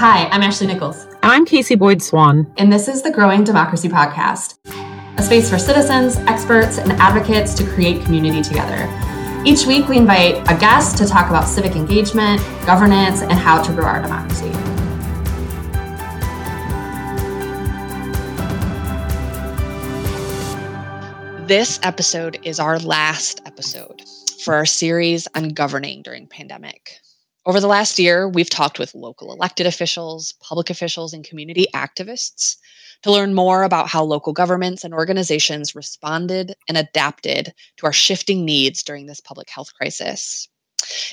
Hi, I'm Ashley Nichols. And I'm Casey Boyd Swan. And this is the Growing Democracy Podcast, a space for citizens, experts, and advocates to create community together. Each week, we invite a guest to talk about civic engagement, governance, and how to grow our democracy. This episode is our last episode for our series on governing during pandemic. Over the last year, we've talked with local elected officials, public officials, and community activists to learn more about how local governments and organizations responded and adapted to our shifting needs during this public health crisis.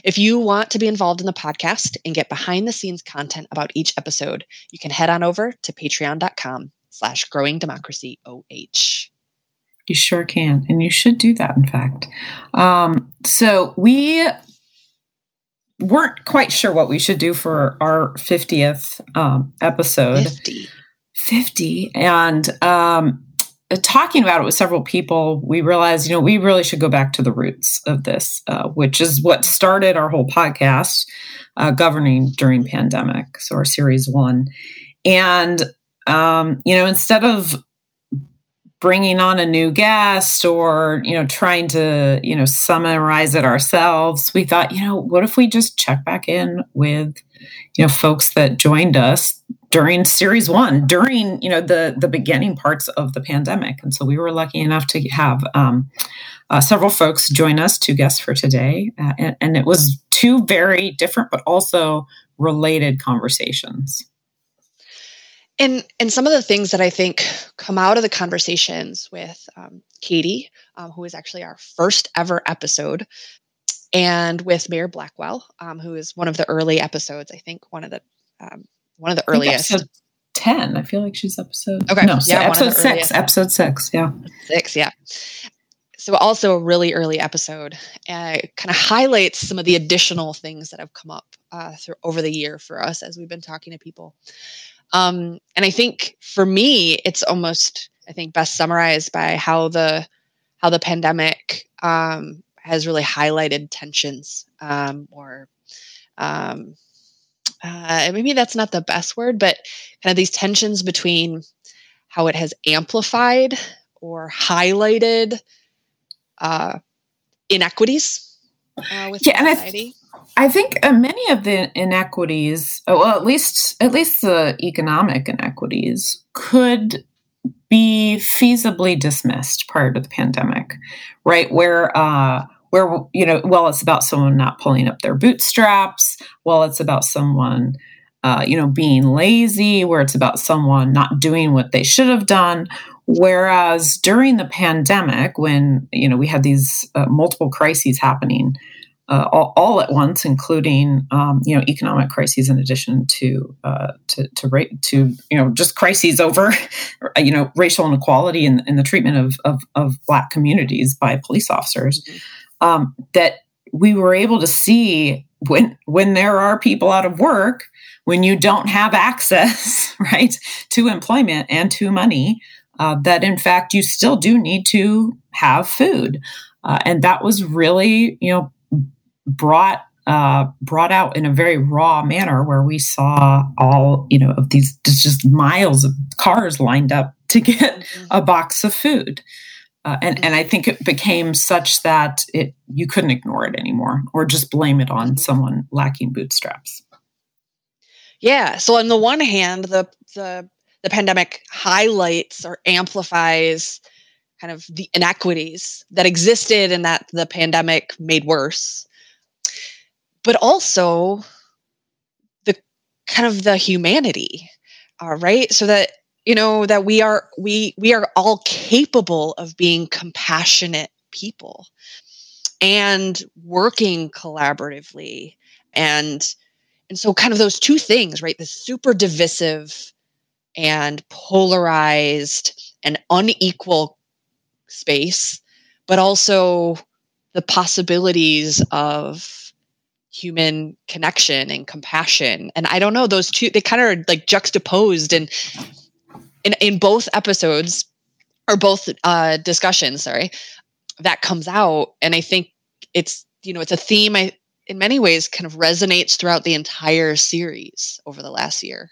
If you want to be involved in the podcast and get behind the scenes content about each episode, you can head on over to patreon.com slash growing democracy OH. You sure can. And you should do that, in fact. Um, so we weren't quite sure what we should do for our 50th um, episode. 50. 50. And um, talking about it with several people, we realized, you know, we really should go back to the roots of this, uh, which is what started our whole podcast, uh, Governing During Pandemic. So our series one. And, um, you know, instead of bringing on a new guest or you know trying to you know summarize it ourselves we thought you know what if we just check back in with you know folks that joined us during series one during you know the the beginning parts of the pandemic? And so we were lucky enough to have um, uh, several folks join us two guests for today uh, and, and it was two very different but also related conversations and and some of the things that I think come out of the conversations with um, Katie, um, who is actually our first ever episode, and with Mayor Blackwell, um, who is one of the early episodes. I think one of the um, one of the earliest. Episode Ten. I feel like she's episode. Okay. No, yeah, episode six. Earliest. Episode six. Yeah. Six. Yeah. So also a really early episode. Uh, kind of highlights some of the additional things that have come up uh, through over the year for us as we've been talking to people. Um, and I think for me, it's almost I think best summarized by how the how the pandemic um, has really highlighted tensions um, or um, uh, maybe that's not the best word, but kind of these tensions between how it has amplified or highlighted uh, inequities uh, with yeah, society. I think uh, many of the inequities, uh, well, at least at least the economic inequities, could be feasibly dismissed prior to the pandemic, right? Where uh, where you know, well, it's about someone not pulling up their bootstraps. Well, it's about someone. Uh, you know, being lazy, where it's about someone not doing what they should have done. Whereas during the pandemic, when you know we had these uh, multiple crises happening, uh, all, all, at once, including um, you know economic crises in addition to uh, to to, ra- to you know just crises over you know racial inequality and, and the treatment of, of, of black communities by police officers. Mm-hmm. Um, that we were able to see when when there are people out of work, when you don't have access right to employment and to money, uh, that in fact you still do need to have food. Uh, and that was really, you know, brought uh, brought out in a very raw manner where we saw all you know of these just miles of cars lined up to get mm-hmm. a box of food uh, and and I think it became such that it you couldn't ignore it anymore or just blame it on mm-hmm. someone lacking bootstraps. Yeah. So on the one hand, the the the pandemic highlights or amplifies kind of the inequities that existed and that the pandemic made worse but also the kind of the humanity uh, right? So that you know that we are we we are all capable of being compassionate people and working collaboratively and and so kind of those two things right? The super divisive and polarized and unequal space but also the possibilities of human connection and compassion. And I don't know, those two, they kind of are like juxtaposed and in, in both episodes or both uh, discussions, sorry, that comes out. And I think it's, you know, it's a theme I, in many ways kind of resonates throughout the entire series over the last year.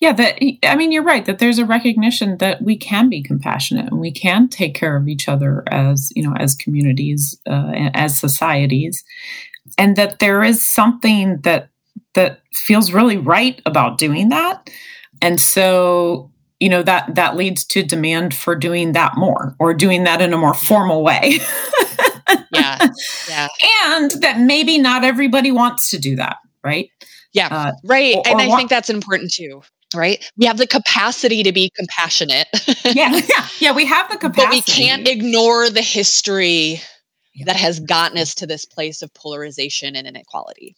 Yeah, that I mean, you're right that there's a recognition that we can be compassionate and we can take care of each other as you know as communities, uh, as societies, and that there is something that that feels really right about doing that, and so you know that that leads to demand for doing that more or doing that in a more formal way. yeah, yeah, and that maybe not everybody wants to do that, right? Yeah, uh, right. Or, and or I think that's important too right? We have the capacity to be compassionate. yeah, yeah, yeah. We have the capacity, but we can't ignore the history. That has gotten us to this place of polarization and inequality.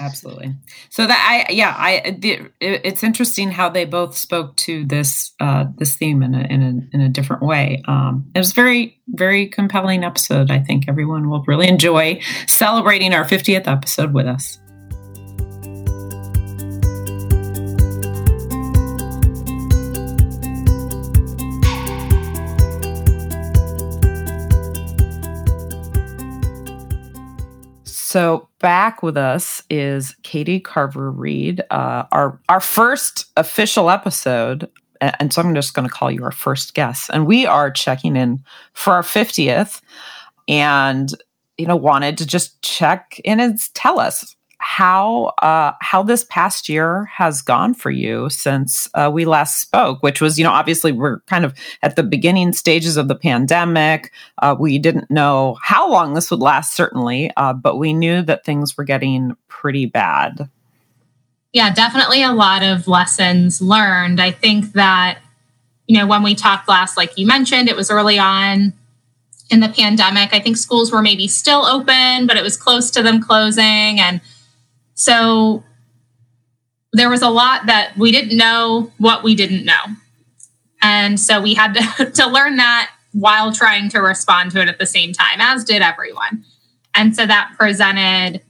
Absolutely. So that I, yeah, I. The, it's interesting how they both spoke to this uh, this theme in a in a in a different way. Um, it was very very compelling episode. I think everyone will really enjoy celebrating our 50th episode with us. So back with us is Katie Carver Reed, uh, our our first official episode, and so I'm just going to call you our first guest. And we are checking in for our 50th, and you know wanted to just check in and tell us how uh, how this past year has gone for you since uh, we last spoke, which was, you know, obviously we're kind of at the beginning stages of the pandemic. Uh, we didn't know how long this would last, certainly, uh, but we knew that things were getting pretty bad. Yeah, definitely a lot of lessons learned. I think that, you know, when we talked last, like you mentioned, it was early on in the pandemic. I think schools were maybe still open, but it was close to them closing. And so there was a lot that we didn't know what we didn't know. And so we had to, to learn that while trying to respond to it at the same time, as did everyone. And so that presented,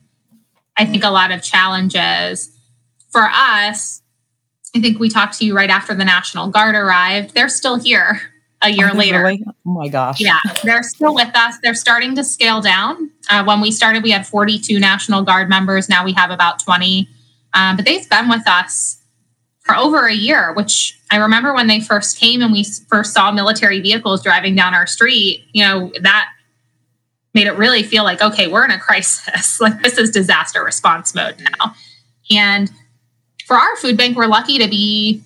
I think, a lot of challenges for us. I think we talked to you right after the National Guard arrived. They're still here a year later. Really? Oh my gosh. Yeah, they're still with us. They're starting to scale down. Uh, when we started, we had 42 National Guard members. Now we have about 20. Um, but they've been with us for over a year, which I remember when they first came and we first saw military vehicles driving down our street, you know, that made it really feel like, okay, we're in a crisis. like this is disaster response mode now. And for our food bank, we're lucky to be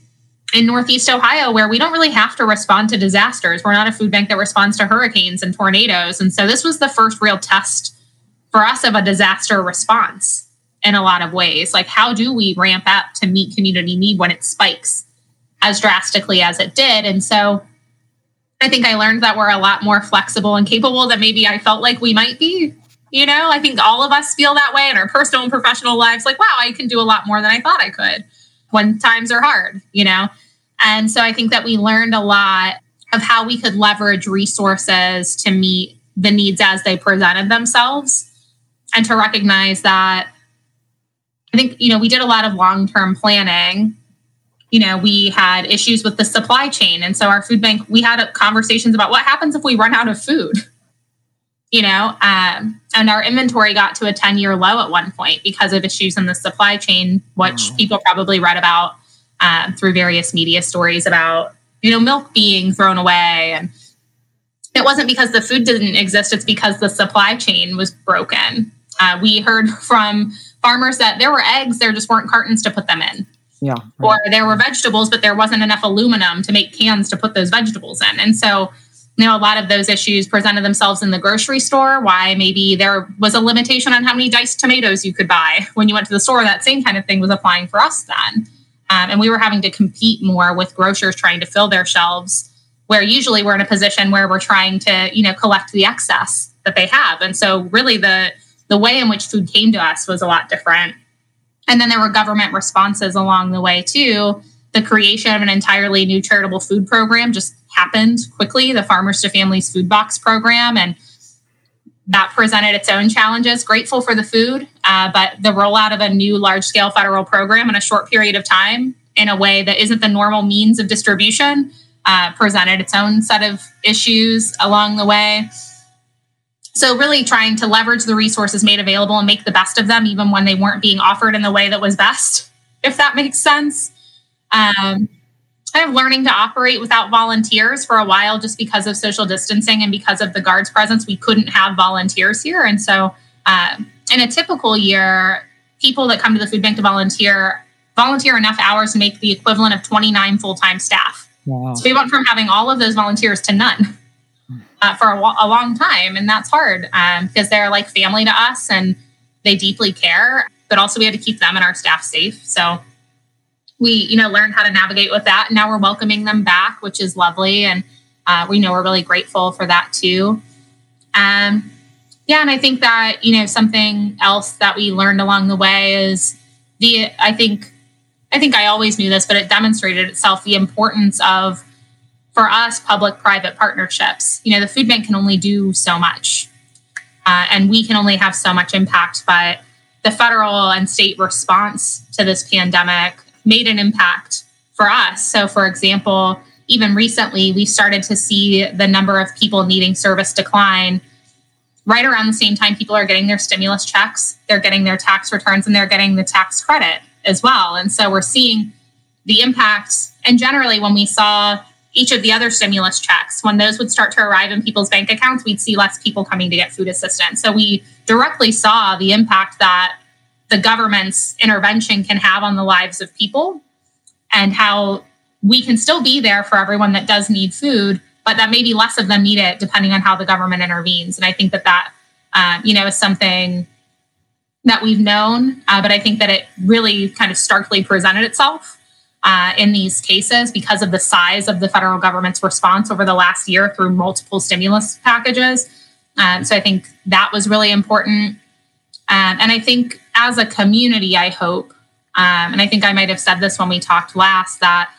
in Northeast Ohio, where we don't really have to respond to disasters. We're not a food bank that responds to hurricanes and tornadoes. And so this was the first real test for us of a disaster response in a lot of ways. Like, how do we ramp up to meet community need when it spikes as drastically as it did? And so I think I learned that we're a lot more flexible and capable than maybe I felt like we might be. You know, I think all of us feel that way in our personal and professional lives. Like, wow, I can do a lot more than I thought I could when times are hard, you know? And so I think that we learned a lot of how we could leverage resources to meet the needs as they presented themselves and to recognize that I think, you know, we did a lot of long term planning. You know, we had issues with the supply chain. And so our food bank, we had conversations about what happens if we run out of food you know um, and our inventory got to a 10 year low at one point because of issues in the supply chain which mm. people probably read about uh, through various media stories about you know milk being thrown away and it wasn't because the food didn't exist it's because the supply chain was broken uh, we heard from farmers that there were eggs there just weren't cartons to put them in yeah right. or there were vegetables but there wasn't enough aluminum to make cans to put those vegetables in and so you know, a lot of those issues presented themselves in the grocery store. Why maybe there was a limitation on how many diced tomatoes you could buy when you went to the store. That same kind of thing was applying for us then. Um, and we were having to compete more with grocers trying to fill their shelves, where usually we're in a position where we're trying to, you know, collect the excess that they have. And so really the the way in which food came to us was a lot different. And then there were government responses along the way too the creation of an entirely new charitable food program just happened quickly the farmers to families food box program and that presented its own challenges grateful for the food uh, but the rollout of a new large scale federal program in a short period of time in a way that isn't the normal means of distribution uh, presented its own set of issues along the way So, really trying to leverage the resources made available and make the best of them, even when they weren't being offered in the way that was best, if that makes sense. Um, kind of learning to operate without volunteers for a while just because of social distancing and because of the guards' presence. We couldn't have volunteers here. And so, uh, in a typical year, people that come to the food bank to volunteer volunteer enough hours to make the equivalent of 29 full time staff. Wow. So we went from having all of those volunteers to none uh, for a, a, long time. And that's hard um, because they're like family to us and they deeply care. But also, we had to keep them and our staff safe. So we, you know, learned how to navigate with that. And now we're welcoming them back, which is lovely. And uh, we know we're really grateful for that too. Um, yeah, and I think that, you know, something else that we learned along the way is the, I think, I think I always knew this, but it demonstrated itself the importance of, for us, public private partnerships. You know, the food bank can only do so much, uh, and we can only have so much impact, but the federal and state response to this pandemic made an impact for us. So, for example, even recently, we started to see the number of people needing service decline right around the same time people are getting their stimulus checks, they're getting their tax returns, and they're getting the tax credit as well. And so we're seeing the impact. And generally, when we saw each of the other stimulus checks, when those would start to arrive in people's bank accounts, we'd see less people coming to get food assistance. So we directly saw the impact that the government's intervention can have on the lives of people and how we can still be there for everyone that does need food but that maybe less of them need it depending on how the government intervenes. And I think that that, uh, you know, is something that we've known, uh, but I think that it really kind of starkly presented itself uh, in these cases because of the size of the federal government's response over the last year through multiple stimulus packages. Um, so I think that was really important. Um, and I think as a community, I hope, um, and I think I might have said this when we talked last, that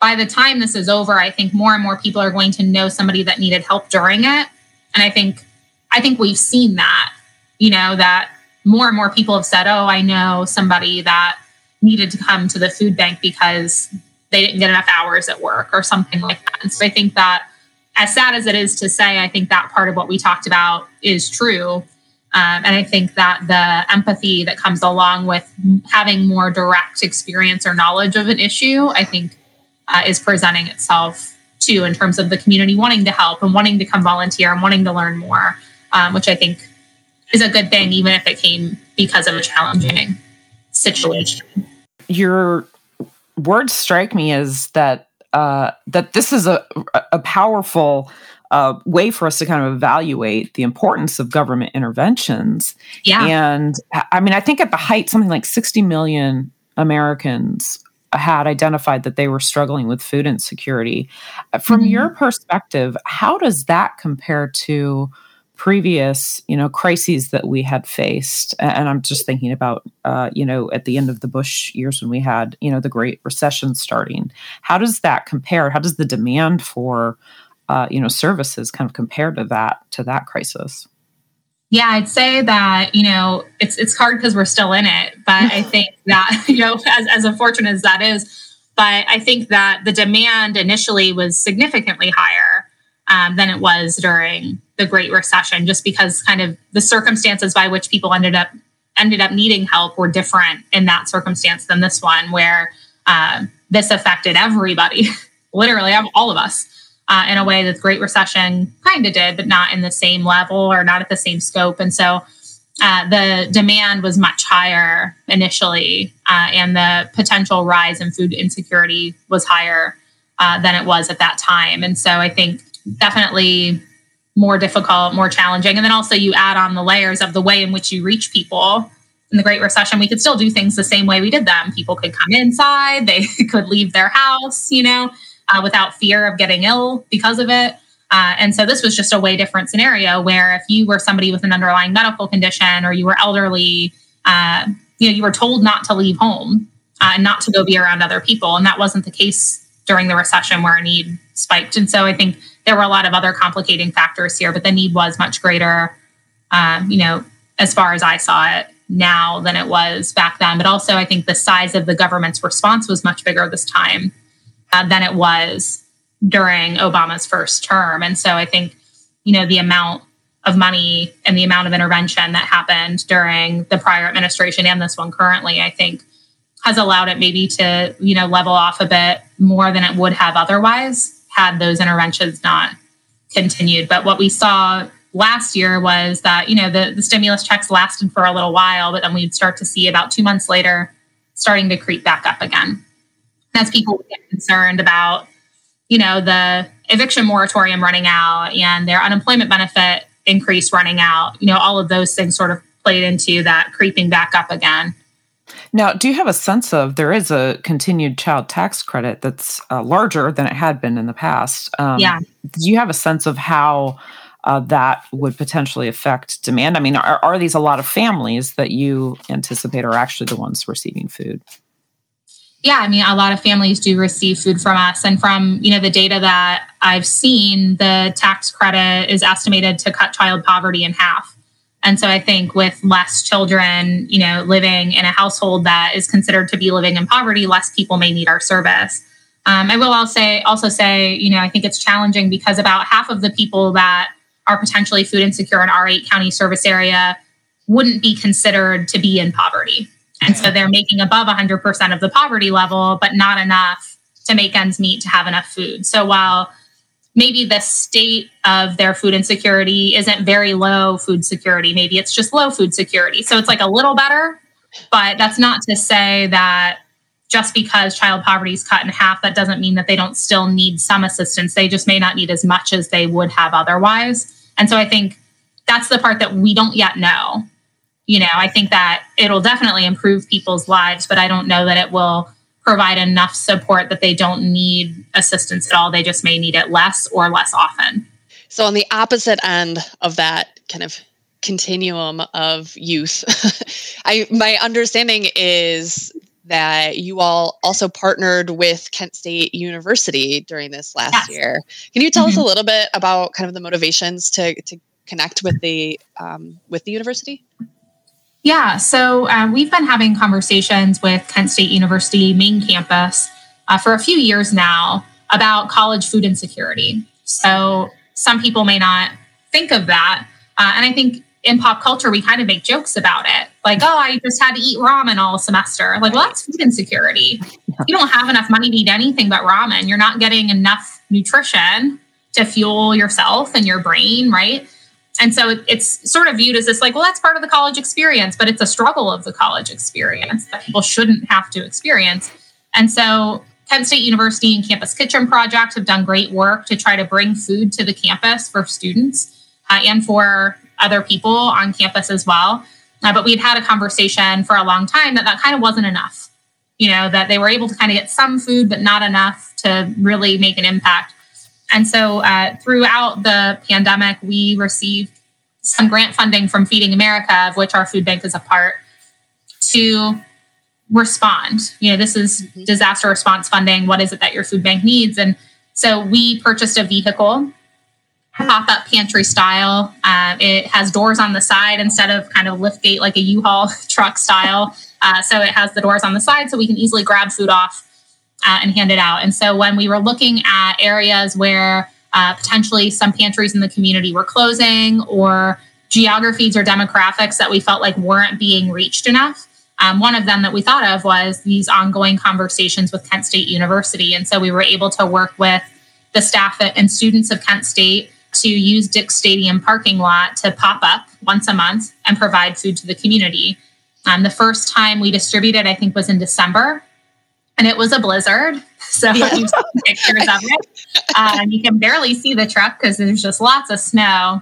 by the time this is over, I think more and more people are going to know somebody that needed help during it. And I think I think we've seen that, you know, that more and more people have said, "Oh, I know somebody that needed to come to the food bank because they didn't get enough hours at work or something like that." And so I think that as sad as it is to say, I think that part of what we talked about is true. Um, and I think that the empathy that comes along with having more direct experience or knowledge of an issue, I think uh, is presenting itself too in terms of the community wanting to help and wanting to come volunteer and wanting to learn more, um, which I think is a good thing, even if it came because of a challenging situation. Your words strike me as that uh, that this is a a powerful uh, way for us to kind of evaluate the importance of government interventions. Yeah, and I mean, I think at the height, something like sixty million Americans had identified that they were struggling with food insecurity. From mm-hmm. your perspective, how does that compare to previous, you know, crises that we had faced? And I'm just thinking about, uh, you know, at the end of the Bush years when we had, you know, the Great Recession starting. How does that compare? How does the demand for, uh, you know, services kind of compare to that to that crisis? Yeah, I'd say that, you know, it's it's hard because we're still in it. But I think that, you know, as, as unfortunate as that is, but I think that the demand initially was significantly higher um, than it was during the Great Recession, just because kind of the circumstances by which people ended up ended up needing help were different in that circumstance than this one, where uh, this affected everybody, literally all of us uh, in a way that the Great Recession kind of did, but not in the same level or not at the same scope. And so uh, the demand was much higher initially, uh, and the potential rise in food insecurity was higher uh, than it was at that time. And so I think definitely more difficult, more challenging. And then also you add on the layers of the way in which you reach people. In the Great Recession, we could still do things the same way we did them. People could come inside, they could leave their house, you know, uh, without fear of getting ill because of it. Uh, and so this was just a way different scenario where if you were somebody with an underlying medical condition or you were elderly, uh, you know, you were told not to leave home uh, and not to go be around other people. And that wasn't the case during the recession where a need spiked. And so I think there were a lot of other complicating factors here, but the need was much greater, um, you know, as far as I saw it now than it was back then. But also, I think the size of the government's response was much bigger this time uh, than it was during Obama's first term. And so I think, you know, the amount of money and the amount of intervention that happened during the prior administration and this one currently, I think has allowed it maybe to, you know, level off a bit more than it would have otherwise had those interventions not continued. But what we saw last year was that, you know, the, the stimulus checks lasted for a little while, but then we'd start to see about two months later starting to creep back up again. As people get concerned about, you know, the eviction moratorium running out and their unemployment benefit increase running out, you know, all of those things sort of played into that creeping back up again. Now, do you have a sense of there is a continued child tax credit that's uh, larger than it had been in the past? Um, yeah. Do you have a sense of how uh, that would potentially affect demand? I mean, are, are these a lot of families that you anticipate are actually the ones receiving food? Yeah, I mean, a lot of families do receive food from us, and from you know the data that I've seen, the tax credit is estimated to cut child poverty in half. And so I think with less children, you know, living in a household that is considered to be living in poverty, less people may need our service. Um, I will also say, also say, you know, I think it's challenging because about half of the people that are potentially food insecure in our eight county service area wouldn't be considered to be in poverty. And so they're making above 100% of the poverty level, but not enough to make ends meet to have enough food. So while maybe the state of their food insecurity isn't very low food security. Maybe it's just low food security. So it's like a little better, but that's not to say that just because child poverty is cut in half, that doesn't mean that they don't still need some assistance. They just may not need as much as they would have otherwise. And so I think that's the part that we don't yet know. You know, I think that it'll definitely improve people's lives, but I don't know that it will provide enough support that they don't need assistance at all. They just may need it less or less often. So, on the opposite end of that kind of continuum of youth, I my understanding is that you all also partnered with Kent State University during this last yes. year. Can you tell mm-hmm. us a mm-hmm. little bit about kind of the motivations to to connect with the um, with the university? Yeah, so uh, we've been having conversations with Kent State University main campus uh, for a few years now about college food insecurity. So some people may not think of that. Uh, and I think in pop culture, we kind of make jokes about it. Like, oh, I just had to eat ramen all semester. Like, well, that's food insecurity. You don't have enough money to eat anything but ramen. You're not getting enough nutrition to fuel yourself and your brain, right? And so it, it's sort of viewed as this like well that's part of the college experience but it's a struggle of the college experience that people shouldn't have to experience. And so kent state university and campus kitchen project have done great work to try to bring food to the campus for students uh, and for other people on campus as well. Uh, but we'd had a conversation for a long time that that kind of wasn't enough. You know that they were able to kind of get some food but not enough to really make an impact and so uh, throughout the pandemic, we received some grant funding from Feeding America, of which our food bank is a part, to respond. You know, this is mm-hmm. disaster response funding. What is it that your food bank needs? And so we purchased a vehicle, pop up pantry style. Uh, it has doors on the side instead of kind of lift gate like a U-Haul truck style. Uh, so it has the doors on the side so we can easily grab food off uh, and hand it out. And so when we were looking at areas where uh, potentially some pantries in the community were closing or geographies or demographics that we felt like weren't being reached enough, um, one of them that we thought of was these ongoing conversations with Kent State University. And so we were able to work with the staff and students of Kent State to use Dix Stadium parking lot to pop up once a month and provide food to the community. Um, the first time we distributed, I think, was in December and it was a blizzard. So yeah. you see pictures of it. Uh, and you can barely see the truck because there's just lots of snow.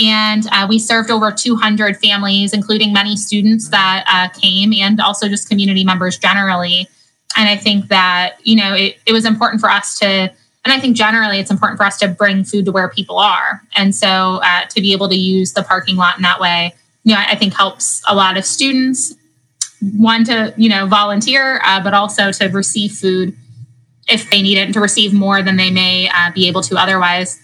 And uh, we served over 200 families, including many students that uh, came and also just community members generally. And I think that, you know, it, it was important for us to, and I think generally it's important for us to bring food to where people are. And so uh, to be able to use the parking lot in that way, you know, I, I think helps a lot of students one to you know volunteer uh, but also to receive food if they need it and to receive more than they may uh, be able to otherwise.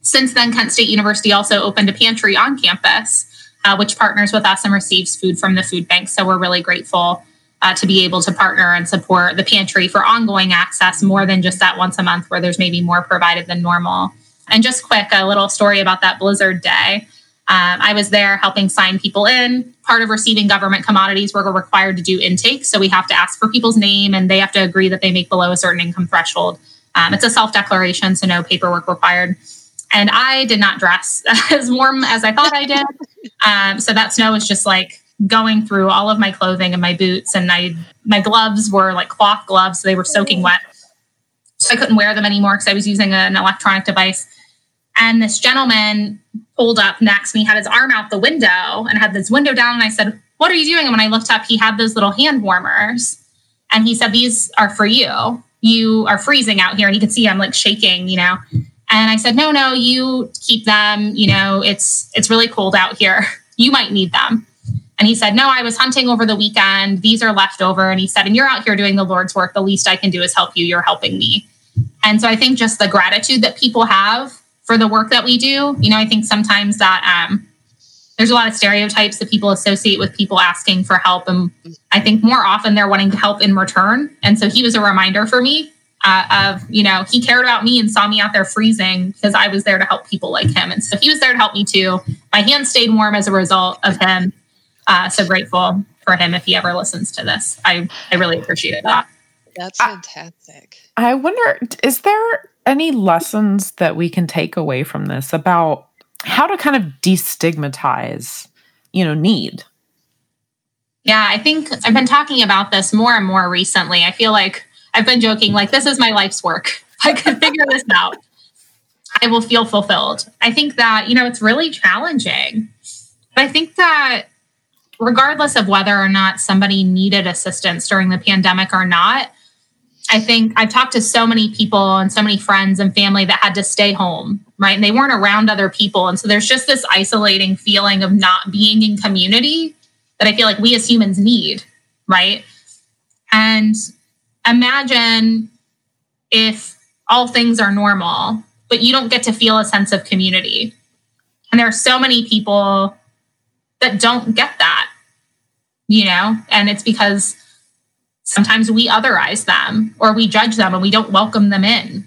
Since then kent state university also opened a pantry on campus uh, which partners with us and receives food from the food bank. So we're really grateful uh, to be able to partner and support the pantry for ongoing access more than just that once a month where there's maybe more provided than normal. And just quick a little story about that blizzard day Um, I was there helping sign people in. Part of receiving government commodities, we're required to do intake. So we have to ask for people's name and they have to agree that they make below a certain income threshold. Um, it's a self declaration, so no paperwork required. And I did not dress as warm as I thought I did. Um, so that snow was just like going through all of my clothing and my boots, and I my gloves were like cloth gloves, so they were soaking wet. So I couldn't wear them anymore because I was using an electronic device. And this gentleman pulled up next to me, had his arm out the window and had this window down. And I said, What are you doing? And when I looked up, he had those little hand warmers. And he said, These are for you. You are freezing out here. And you could see I'm like shaking, you know. And I said, No, no, you keep them. You know, it's it's really cold out here. You might need them. And he said, No, I was hunting over the weekend. These are left over. And he said, And you're out here doing the Lord's work. The least I can do is help you. You're helping me. And so I think just the gratitude that people have for the work that we do. You know, I think sometimes that um, there's a lot of stereotypes that people associate with people asking for help. And I think more often they're wanting to help in return. And so he was a reminder for me uh, of, you know, he cared about me and saw me out there freezing because I was there to help people like him. And so he was there to help me too. My hands stayed warm as a result of him. Uh, so grateful for him if he ever listens to this. I, I really appreciate that. That's fantastic. I wonder, is there any lessons that we can take away from this about how to kind of destigmatize, you know, need? Yeah, I think I've been talking about this more and more recently. I feel like I've been joking, like, this is my life's work. I can figure this out. I will feel fulfilled. I think that, you know, it's really challenging. But I think that regardless of whether or not somebody needed assistance during the pandemic or not, I think I've talked to so many people and so many friends and family that had to stay home, right? And they weren't around other people. And so there's just this isolating feeling of not being in community that I feel like we as humans need, right? And imagine if all things are normal, but you don't get to feel a sense of community. And there are so many people that don't get that, you know, and it's because Sometimes we otherize them or we judge them and we don't welcome them in.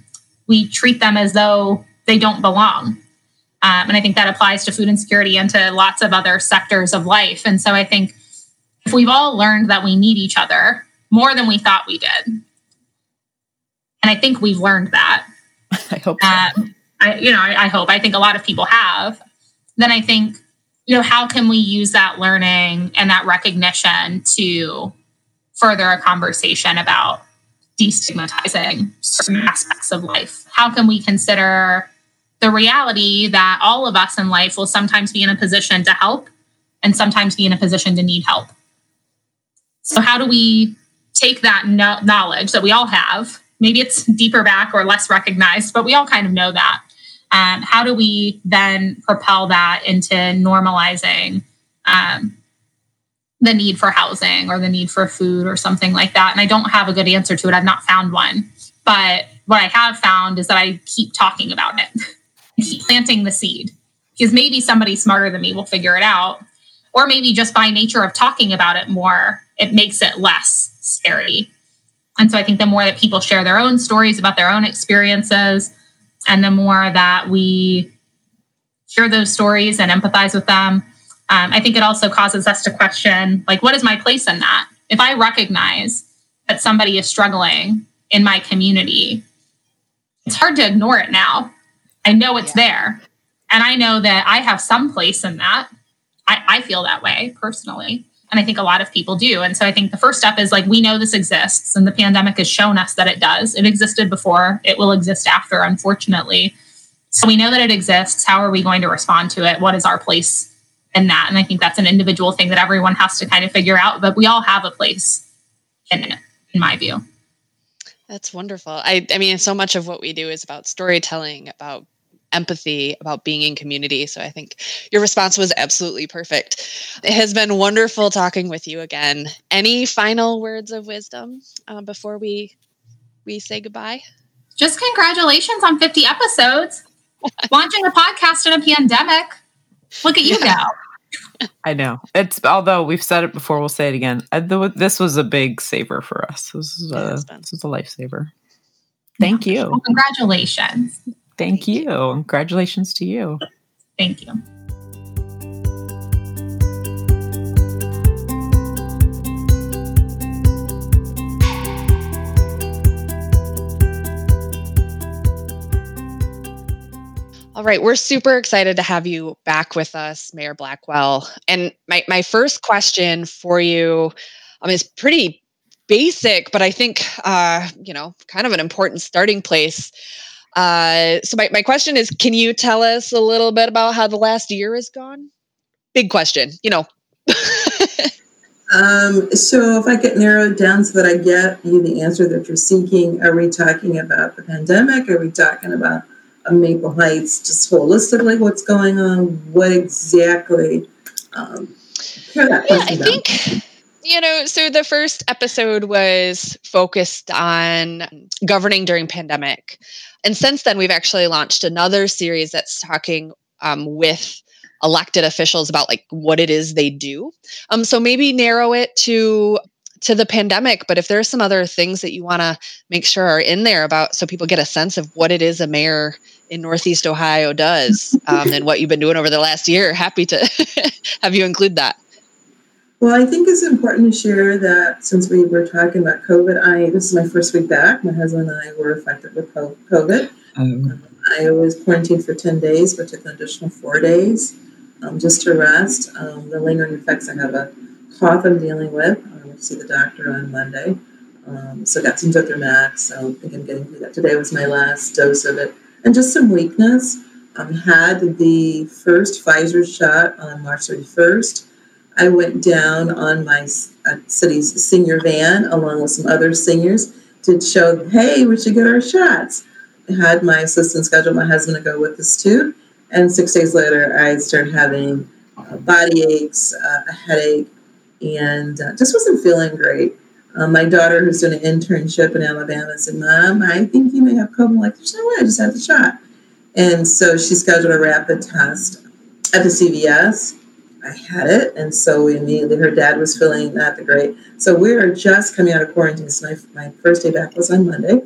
We treat them as though they don't belong. Um, and I think that applies to food insecurity and to lots of other sectors of life. And so I think if we've all learned that we need each other more than we thought we did, and I think we've learned that. I hope so. Um, I, you know, I, I hope. I think a lot of people have. Then I think, you know, how can we use that learning and that recognition to further a conversation about destigmatizing certain aspects of life? How can we consider the reality that all of us in life will sometimes be in a position to help and sometimes be in a position to need help? So, how do we take that no- knowledge that we all have? Maybe it's deeper back or less recognized, but we all kind of know that. Um, how do we then propel that into normalizing um, the need for housing or the need for food or something like that. And I don't have a good answer to it. I've not found one. But what I have found is that I keep talking about it, keep planting the seed because maybe somebody smarter than me will figure it out. Or maybe just by nature of talking about it more, it makes it less scary. And so I think the more that people share their own stories about their own experiences, and the more that we hear those stories and empathize with them, um, I think it also causes us to question, like, what is my place in that? If I recognize that somebody is struggling in my community, it's hard to ignore it now. I know it's yeah. there. And I know that I have some place in that. I, I feel that way personally. And I think a lot of people do. And so I think the first step is like, we know this exists, and the pandemic has shown us that it does. It existed before, it will exist after, unfortunately. So we know that it exists. How are we going to respond to it? What is our place and that. And I think that's an individual thing that everyone has to kind of figure out, but we all have a place in it, in my view. That's wonderful. I, I mean, so much of what we do is about storytelling, about empathy, about being in community. So I think your response was absolutely perfect. It has been wonderful talking with you again. Any final words of wisdom uh, before we we say goodbye? Just congratulations on 50 episodes. Launching a podcast in a pandemic. Look at you yeah. now. I know. It's although we've said it before, we'll say it again. I, the, this was a big saver for us. This is a, this is a lifesaver. Thank you. Well, congratulations. Thank, Thank you. you. Congratulations to you. Thank you. All right, we're super excited to have you back with us, Mayor Blackwell. And my, my first question for you um, is pretty basic, but I think, uh, you know, kind of an important starting place. Uh, so my, my question is, can you tell us a little bit about how the last year has gone? Big question, you know. um, so if I get narrowed down so that I get you the answer that you're seeking, are we talking about the pandemic? Are we talking about Maple Heights, just holistically what's going on? What exactly? Um, yeah, I think you know so the first episode was focused on governing during pandemic and since then we've actually launched another series that's talking um, with elected officials about like what it is they do um, so maybe narrow it to to the pandemic, but if there are some other things that you want to make sure are in there about so people get a sense of what it is a mayor in Northeast Ohio does um, and what you've been doing over the last year, happy to have you include that. Well, I think it's important to share that since we were talking about COVID, I this is my first week back. My husband and I were affected with COVID. Um, I was quarantined for 10 days, but took an additional four days um, just to rest. Um, the lingering effects, I have a cough I'm dealing with see the doctor on Monday. Um, so got some Zithromax. So I think I'm getting through that. Today was my last dose of it, and just some weakness. Um, had the first Pfizer shot on March 31st. I went down on my uh, city's senior van along with some other seniors to show, hey, we should get our shots. I had my assistant schedule my husband to go with us too. And six days later, I started having uh, body aches, uh, a headache, and uh, just wasn't feeling great. Um, my daughter, who's doing an internship in Alabama, said, Mom, I think you may have COVID. I'm like, there's no way, I just had the shot. And so she scheduled a rapid test at the CVS. I had it, and so we immediately her dad was feeling not the great. So we are just coming out of quarantine. So my, my first day back was on Monday.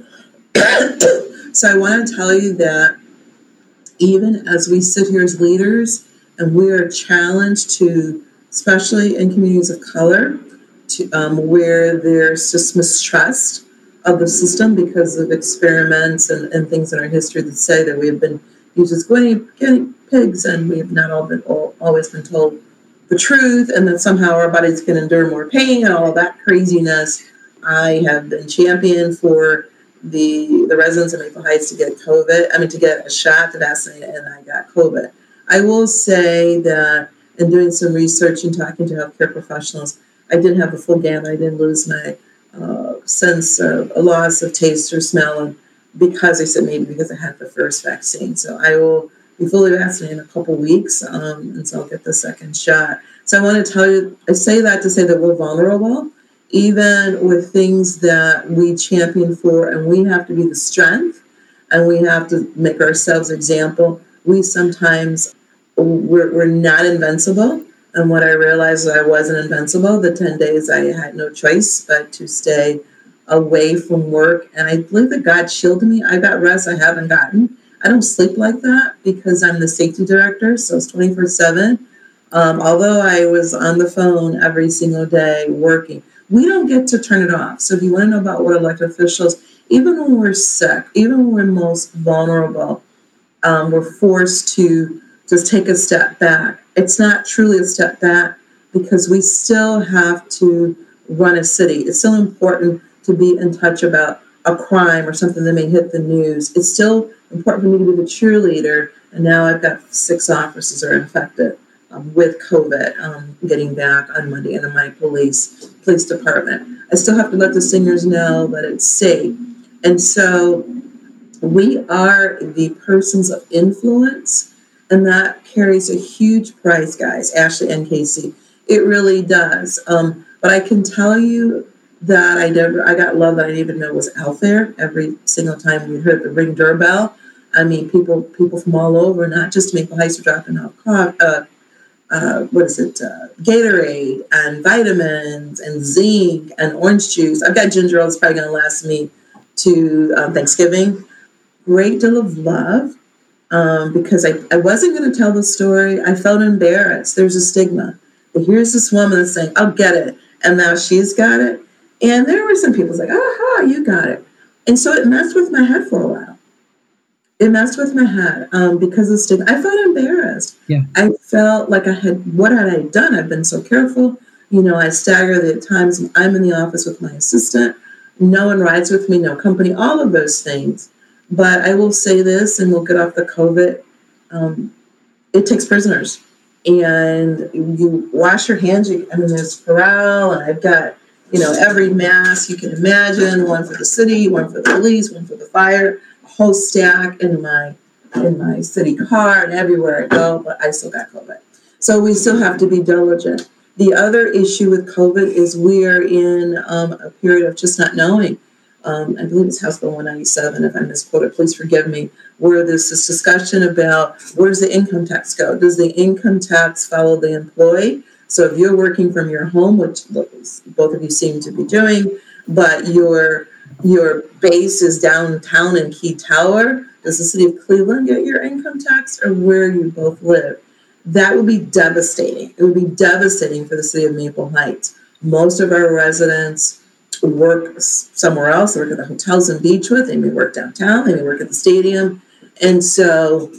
so I want to tell you that even as we sit here as leaders and we are challenged to especially in communities of color, to, um, where there's just mistrust of the system because of experiments and, and things in our history that say that we have been used as guinea, guinea pigs and we have not all been all, always been told the truth and that somehow our bodies can endure more pain and all of that craziness. I have been champion for the the residents of Maple Heights to get COVID. I mean to get a shot to vaccinate, and I got COVID. I will say that and doing some research and talking to healthcare professionals, I didn't have a full gamut. I didn't lose my uh, sense of a loss of taste or smell, and because I said maybe because I had the first vaccine. So I will be fully vaccinated in a couple weeks, um, and so I'll get the second shot. So I want to tell you, I say that to say that we're vulnerable, even with things that we champion for, and we have to be the strength, and we have to make ourselves example. We sometimes we're, we're not invincible. And what I realized I wasn't invincible. The 10 days I had no choice but to stay away from work. And I believe that God shielded me. I got rest I haven't gotten. I don't sleep like that because I'm the safety director, so it's 24 7. Um, although I was on the phone every single day working, we don't get to turn it off. So if you want to know about what elected officials, even when we're sick, even when we're most vulnerable, um, we're forced to just take a step back. It's not truly a step back because we still have to run a city. It's still important to be in touch about a crime or something that may hit the news. It's still important for me to be the cheerleader. And now I've got six officers are infected um, with COVID um, getting back on Monday in my police police department. I still have to let the singers know that it's safe. And so we are the persons of influence and that carries a huge price, guys, Ashley and Casey. It really does. Um, but I can tell you that I never, I got love that I didn't even know was out there. Every single time we heard the ring doorbell, I mean, people people from all over, not just Maple Heights, were dropping off uh, uh, what is it, uh, Gatorade and vitamins and zinc and orange juice. I've got ginger ale it's probably going to last me to um, Thanksgiving. Great deal of love um, because I, I wasn't going to tell the story. I felt embarrassed. There's a stigma. But here's this woman saying, I'll get it. And now she's got it. And there were some people like, aha, you got it. And so it messed with my head for a while. it messed with my head um, because of stigma. I felt embarrassed. Yeah. I felt like I had, what had I done? I've been so careful. You know, I stagger the times I'm in the office with my assistant. No one rides with me, no company, all of those things. But I will say this, and we'll get off the COVID. Um, it takes prisoners, and you wash your hands. You, I mean, there's Purell, and I've got you know every mask you can imagine. One for the city, one for the police, one for the fire A whole stack in my in my city car and everywhere I go, but I still got COVID. So we still have to be diligent. The other issue with COVID is we are in um, a period of just not knowing. Um, I believe it's House Bill 197, if I misquoted, please forgive me, where there's this discussion about where does the income tax go? Does the income tax follow the employee? So if you're working from your home, which both of you seem to be doing, but you're your base is downtown in Key Tower, does the city of Cleveland get your income tax or where you both live? That would be devastating. It would be devastating for the city of Maple Heights. Most of our residents work somewhere else. They work at the hotels in Beechwood. They may work downtown. They may work at the stadium. And so,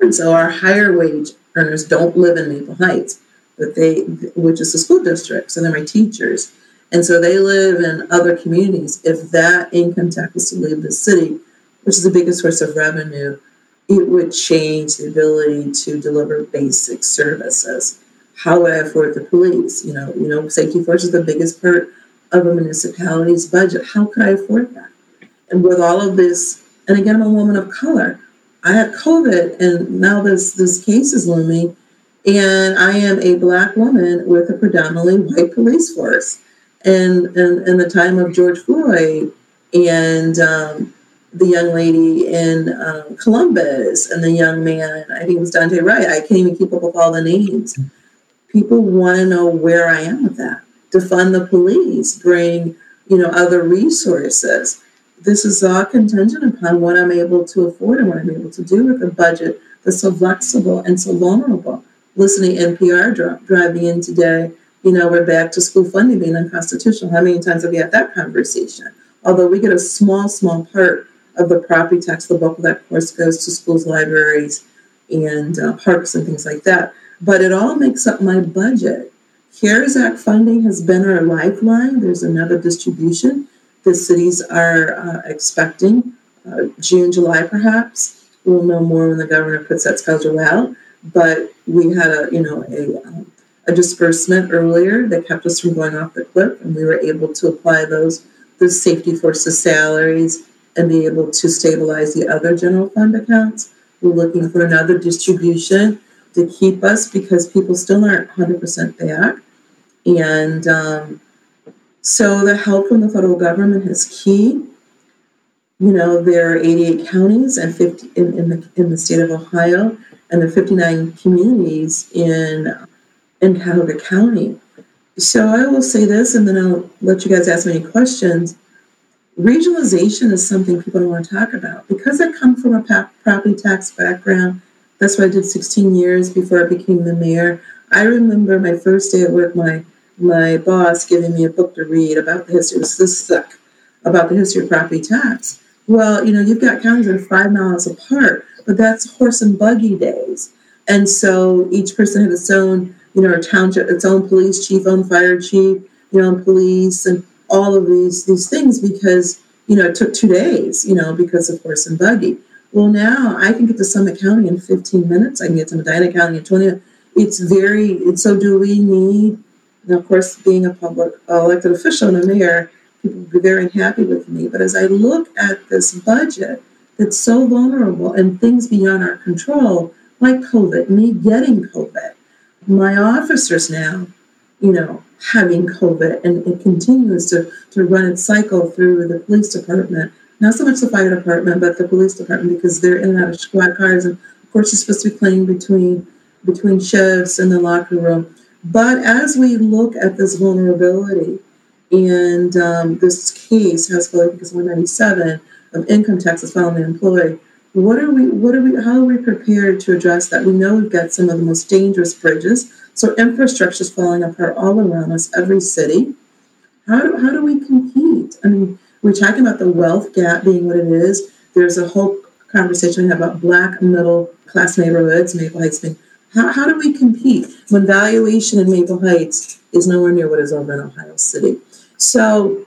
and so our higher wage earners don't live in Maple Heights, but they, which is the school district. So they're my teachers. And so they live in other communities. If that income tax was to leave the city, which is the biggest source of revenue, it would change the ability to deliver basic services. However, the police? You know, you know, safety force is the biggest part of a municipality's budget. How could I afford that? And with all of this, and again, I'm a woman of color. I had COVID, and now this this case is looming, and I am a black woman with a predominantly white police force and in, the time of George Floyd and um, the young lady in um, Columbus and the young man, I think it was Daunte Wright. I can't even keep up with all the names. People want to know where I am with that. To fund the police, bring you know other resources. This is all contingent upon what I'm able to afford and what I'm able to do with a budget that's so flexible and so vulnerable. Listening NPR driving in today you know, we're back to school funding being unconstitutional. How many times have we had that conversation? Although we get a small, small part of the property tax, the bulk of that, course, goes to schools, libraries, and uh, parks and things like that. But it all makes up my budget. CARES Act funding has been our lifeline. There's another distribution the cities are uh, expecting uh, June, July, perhaps. We'll know more when the governor puts that schedule out. But we had a, you know, a um, a disbursement earlier that kept us from going off the cliff, and we were able to apply those those safety forces salaries and be able to stabilize the other general fund accounts. We're looking for another distribution to keep us because people still aren't 100% back. And um, so the help from the federal government is key. You know, there are 88 counties and 50 in, in, the, in the state of Ohio, and the 59 communities in in Cuyahoga County. So I will say this, and then I'll let you guys ask me any questions. Regionalization is something people don't want to talk about because I come from a property tax background. That's what I did 16 years before I became the mayor. I remember my first day at work, my my boss giving me a book to read about the history. It was this thick about the history of property tax. Well, you know, you've got counties that are five miles apart, but that's horse and buggy days. And so each person had its own you know, township, its own police chief, own fire chief, you know, police and all of these these things because you know it took two days, you know, because of horse and buggy. Well, now I can get to Summit County in 15 minutes. I can get to Medina County in 20. It's very. It's, so do we need? And of course, being a public elected official and a mayor, people will be very unhappy with me. But as I look at this budget that's so vulnerable and things beyond our control, like COVID, me getting COVID, my officers now, you know, having COVID and it continues to, to run its cycle through the police department. Not so much the fire department, but the police department because they're in and out of squad cars. And of course, you're supposed to be playing between between shifts in the locker room. But as we look at this vulnerability and um, this case, House Bill 197 of income taxes filed on the employee, what are we, what are we, how are we prepared to address that? We know we've got some of the most dangerous bridges. So infrastructure is falling apart all around us, every city. How do, how do we compete? I mean, we're talking about the wealth gap being what it is. There's a whole conversation we have about black middle class neighborhoods, Maple Heights being how, how do we compete when valuation in Maple Heights is nowhere near what is over in Ohio City? So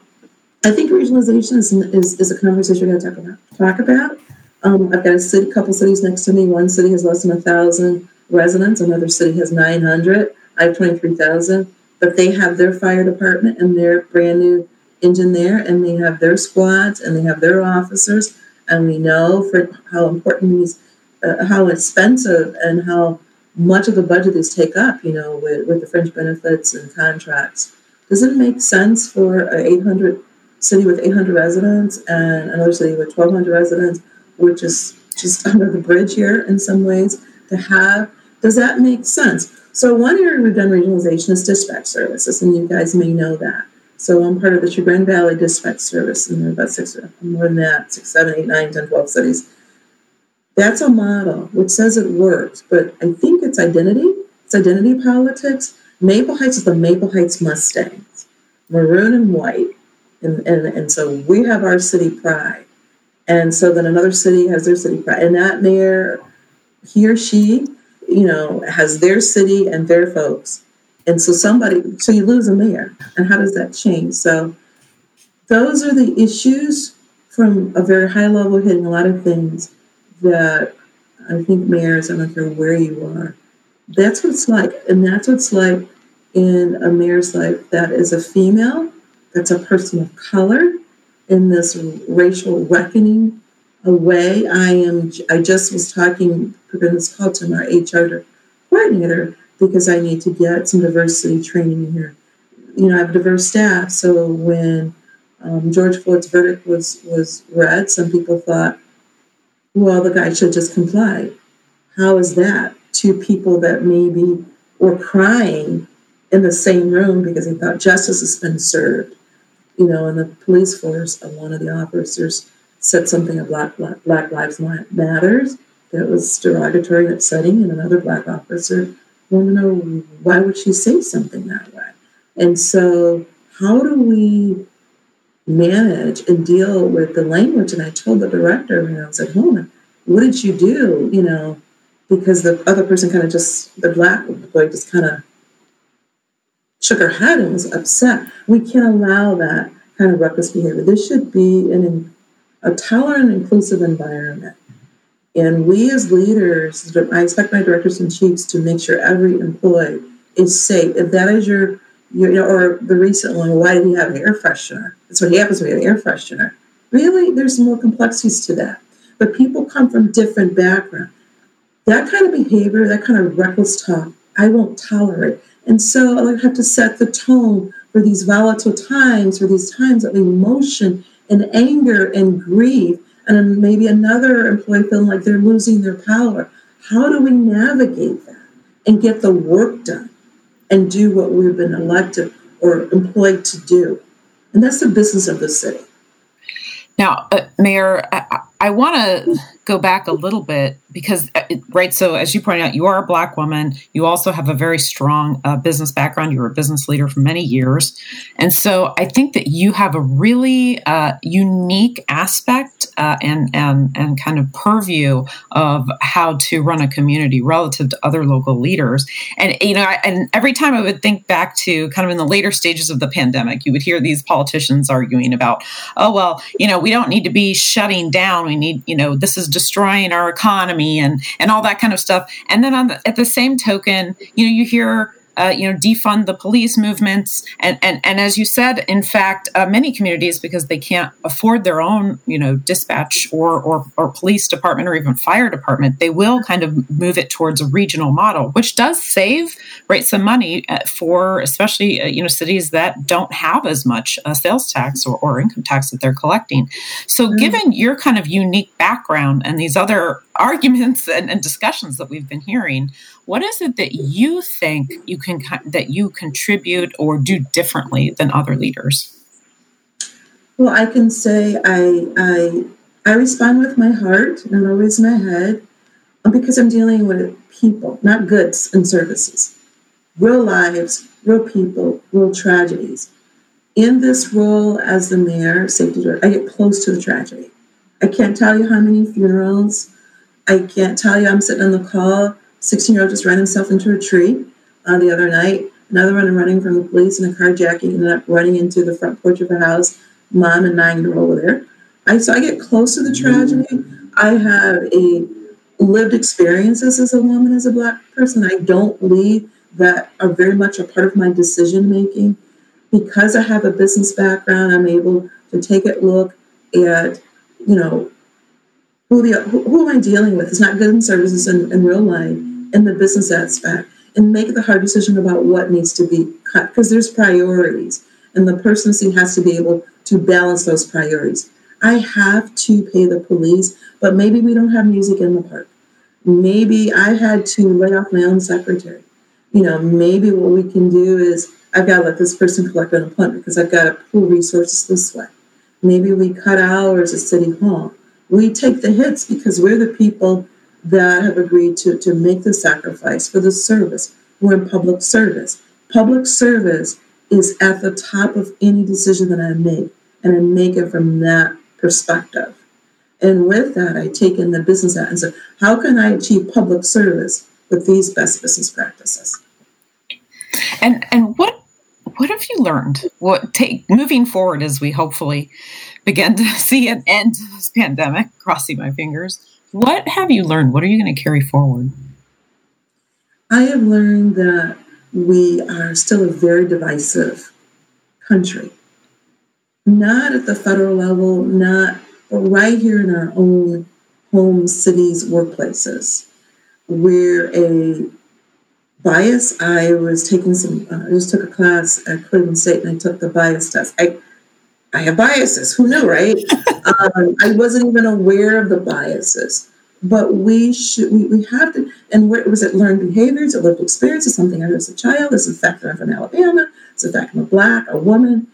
I think regionalization is, is, is a conversation we're going to talk about. Talk about. Um, I've got a city, couple cities next to me. One city has less than a thousand residents. Another city has 900. I have 23,000. But they have their fire department and their brand new engine there, and they have their squads and they have their officers. And we know for how important these, uh, how expensive and how much of the budget these take up, you know, with, with the fringe benefits and contracts. Does it make sense for an 800 city with 800 residents and another city with 1,200 residents, which is just under the bridge here in some ways, to have? Does that make sense? So one area we've done regionalization is dispatch services, and you guys may know that. So I'm part of the Chagrin Valley Dispatch Service, and there are about six, more than that, six, seven, eight, nine, ten, twelve cities that's a model which says it works, but I think it's identity. It's identity politics. Maple Heights is the Maple Heights Mustangs, maroon and white. And, and, and so we have our city pride. And so then another city has their city pride. And that mayor, he or she, you know, has their city and their folks. And so somebody, so you lose a mayor. And how does that change? So those are the issues from a very high level hitting a lot of things that I think mayors, I don't care where you are, that's what it's like. And that's what it's like in a mayor's life that is a female, that's a person of color in this racial reckoning away. I am I just was talking this call to my HR coordinator because I need to get some diversity training in here. You know, I have a diverse staff, so when um, George Floyd's verdict was was read, some people thought, well, the guy should just comply. How is that? Two people that maybe were crying in the same room because they thought justice has been served. You know, in the police force, one of the officers said something about Black, Black Lives Matters that was derogatory and upsetting, and another Black officer wanted to know why would she say something that way. And so, how do we manage and deal with the language. And I told the director when I was at home, what did you do? You know, because the other person kind of just, the black boy just kind of shook her head and was upset. We can't allow that kind of reckless behavior. This should be an, a tolerant, inclusive environment. And we as leaders, I expect my directors and chiefs to make sure every employee is safe. If that is your you know, or the recent one, why did he have an air freshener? That's what happens when you have an air freshener. Really, there's more complexities to that. But people come from different backgrounds. That kind of behavior, that kind of reckless talk, I won't tolerate. And so I have to set the tone for these volatile times, for these times of emotion and anger and grief, and maybe another employee feeling like they're losing their power. How do we navigate that and get the work done? and do what we've been elected or employed to do. And that's the business of the city. Now, uh, Mayor, I, I want to go back a little bit because, uh, right, so as you pointed out, you are a Black woman. You also have a very strong uh, business background. You were a business leader for many years. And so I think that you have a really uh, unique aspect uh, and, and, and kind of purview of how to run a community relative to other local leaders. And, you know, I, and every time I would think back to kind of in the later stages of the pandemic, you would hear these politicians arguing about, oh, well, you know, we don't need to be shutting down. We need, you know, this is destroying our economy and and all that kind of stuff. And then on the, at the same token, you know, you hear uh, you know, defund the police movements, and and and as you said, in fact, uh, many communities because they can't afford their own, you know, dispatch or, or or police department or even fire department, they will kind of move it towards a regional model, which does save right some money uh, for especially uh, you know cities that don't have as much uh, sales tax or, or income tax that they're collecting. So, mm-hmm. given your kind of unique background and these other arguments and, and discussions that we've been hearing, what is it that you think you can that you contribute or do differently than other leaders? Well, I can say I I I respond with my heart, not always my head, um, because I'm dealing with people, not goods and services, real lives, real people, real tragedies. In this role as the mayor, safety director, I get close to the tragedy. I can't tell you how many funerals. I can't tell you. I'm sitting on the call. 16 year old just ran himself into a tree uh, the other night. Another one running from the police in a carjacking ended up running into the front porch of a house. Mom and nine year old were there. I so I get close to the tragedy. I have a lived experiences as a woman, as a black person. I don't believe that are very much a part of my decision making. Because I have a business background, I'm able to take a look at, you know, who the who, am I dealing with? It's not goods and services in, in real life in the business aspect and make the hard decision about what needs to be cut because there's priorities and the person has to be able to balance those priorities. I have to pay the police, but maybe we don't have music in the park. Maybe I had to lay off my own secretary. You know, maybe what we can do is I've got to let this person collect unemployment because I've got to pool resources this way. Maybe we cut hours at City Hall. We take the hits because we're the people that have agreed to, to make the sacrifice for the service. We're in public service. Public service is at the top of any decision that I make, and I make it from that perspective. And with that, I take in the business and say, how can I achieve public service with these best business practices? And and what what have you learned? What take moving forward as we hopefully begin to see an end to this pandemic, crossing my fingers. What have you learned? What are you going to carry forward? I have learned that we are still a very divisive country. Not at the federal level, not but right here in our own home cities, workplaces. We're a bias. I was taking some, uh, I just took a class at Cleveland State and I took the bias test. I I have biases. Who knew, right? um, I wasn't even aware of the biases. But we should, we, we have to, and what was it learned behaviors, or lived experience, experiences, something I heard as a child. Is the fact that I'm from Alabama. It's the fact I'm a black, a woman.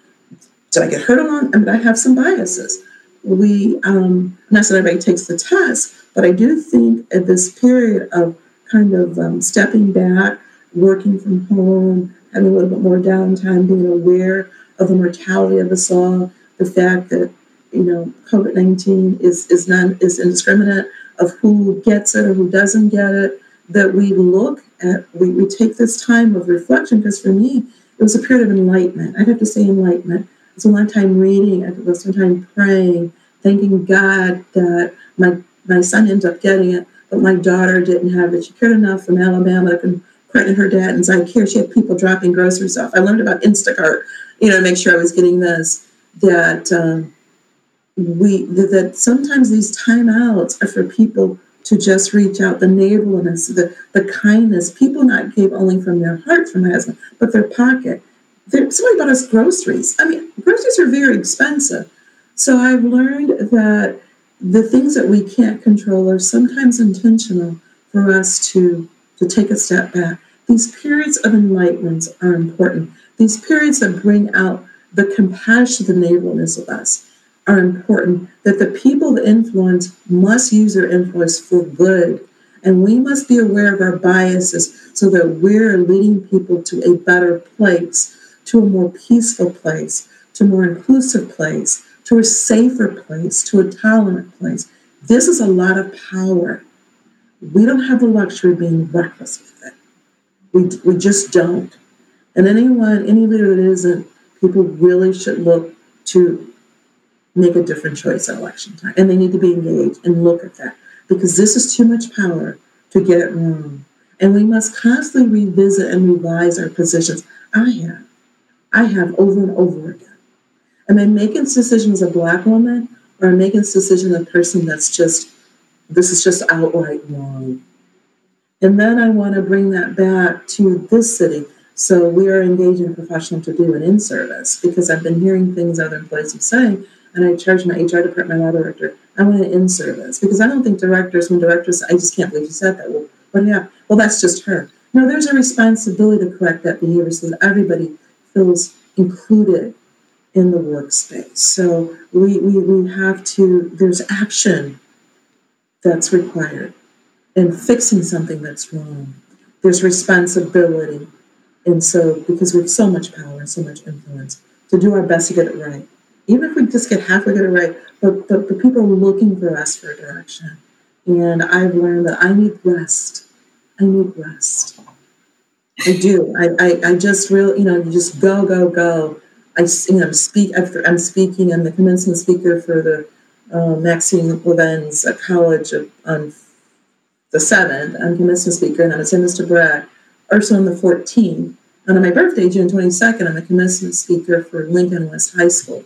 Did I get hurt on? I mean, I have some biases. We, um, not that everybody takes the test, but I do think at this period of kind of um, stepping back, working from home, having a little bit more downtime, being aware of the mortality of us all, the fact that you know COVID nineteen is is non is indiscriminate of who gets it or who doesn't get it. That we look at we, we take this time of reflection because for me it was a period of enlightenment. I'd have to say enlightenment. It's a long time reading. I spent some time praying, thanking God that my my son ended up getting it, but my daughter didn't have it. She cared enough from Alabama to credit her dad and I care. She had people dropping groceries off. I learned about Instacart you know, to make sure I was getting this, that um, we that sometimes these timeouts are for people to just reach out, the neighborliness, the, the kindness. People not gave only from their heart from my husband, but their pocket. There, somebody bought us groceries. I mean, groceries are very expensive. So I've learned that the things that we can't control are sometimes intentional for us to, to take a step back. These periods of enlightenment are important. These periods that bring out the compassion, the neighborliness of us are important. That the people that influence must use their influence for good. And we must be aware of our biases so that we're leading people to a better place, to a more peaceful place, to a more inclusive place, to a safer place, to a tolerant place. This is a lot of power. We don't have the luxury of being reckless with it. We, we just don't. And anyone, any leader that isn't, people really should look to make a different choice at election time. And they need to be engaged and look at that because this is too much power to get it wrong. And we must constantly revisit and revise our positions. I have. I have over and over again. Am I making this decision as a black woman or am I making this decision as a person that's just, this is just outright wrong? And then I want to bring that back to this city. So we are engaging a professional to do an in service because I've been hearing things other employees are saying, and I charge my HR department, my director, I want an in service because I don't think directors, when directors, I just can't believe you said that. Well, what yeah, well, that's just her. No, there's a responsibility to correct that behavior so that everybody feels included in the workspace. So we, we, we have to, there's action that's required in fixing something that's wrong. There's responsibility and so, because we have so much power and so much influence, to do our best to get it right even if we just get halfway get it right, but the, the people looking for us for direction. And I've learned that I need rest. I need rest. I do. I, I, I just really, you know, you just go, go, go. I, you know, speak. I'm speaking. I'm the commencement speaker for the uh, Maxine Levens at college on the seventh. I'm commencement speaker, and I'm Mr. Brad. Also on the 14th, and on my birthday, June 22nd, I'm the commencement speaker for Lincoln West High School,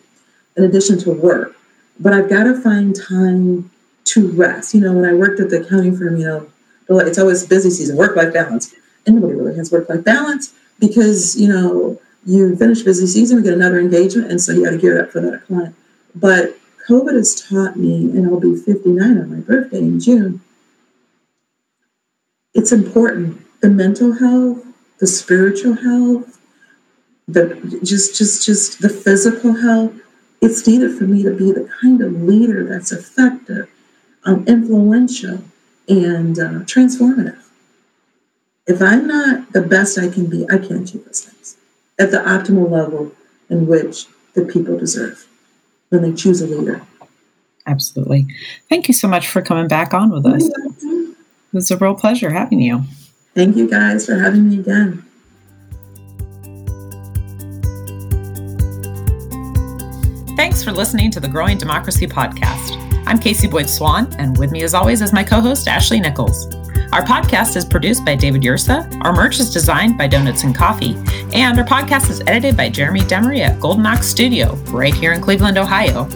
in addition to work. But I've got to find time to rest. You know, when I worked at the accounting firm, you know, it's always busy season, work life balance. And nobody really has work life balance because, you know, you finish busy season, we get another engagement, and so you got to gear up for that client. But COVID has taught me, and I'll be 59 on my birthday in June. It's important. The mental health, the spiritual health, the just just just the physical health. It's needed for me to be the kind of leader that's effective, um, influential, and uh, transformative. If I'm not the best I can be, I can't do those things at the optimal level in which the people deserve when they choose a leader. Absolutely. Thank you so much for coming back on with us. It was a real pleasure having you. Thank you guys for having me again. Thanks for listening to the Growing Democracy podcast. I'm Casey Boyd Swan, and with me, as always, is my co host, Ashley Nichols. Our podcast is produced by David Yursa, our merch is designed by Donuts and Coffee, and our podcast is edited by Jeremy Demery at Golden Ox Studio, right here in Cleveland, Ohio.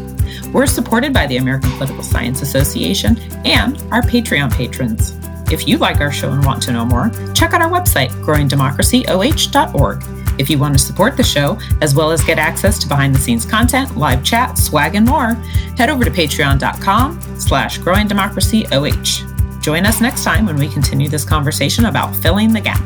We're supported by the American Political Science Association and our Patreon patrons. If you like our show and want to know more, check out our website, growingdemocracyoh.org. If you want to support the show, as well as get access to behind the scenes content, live chat, swag, and more, head over to patreon.com slash growingdemocracyoh. Join us next time when we continue this conversation about filling the gap.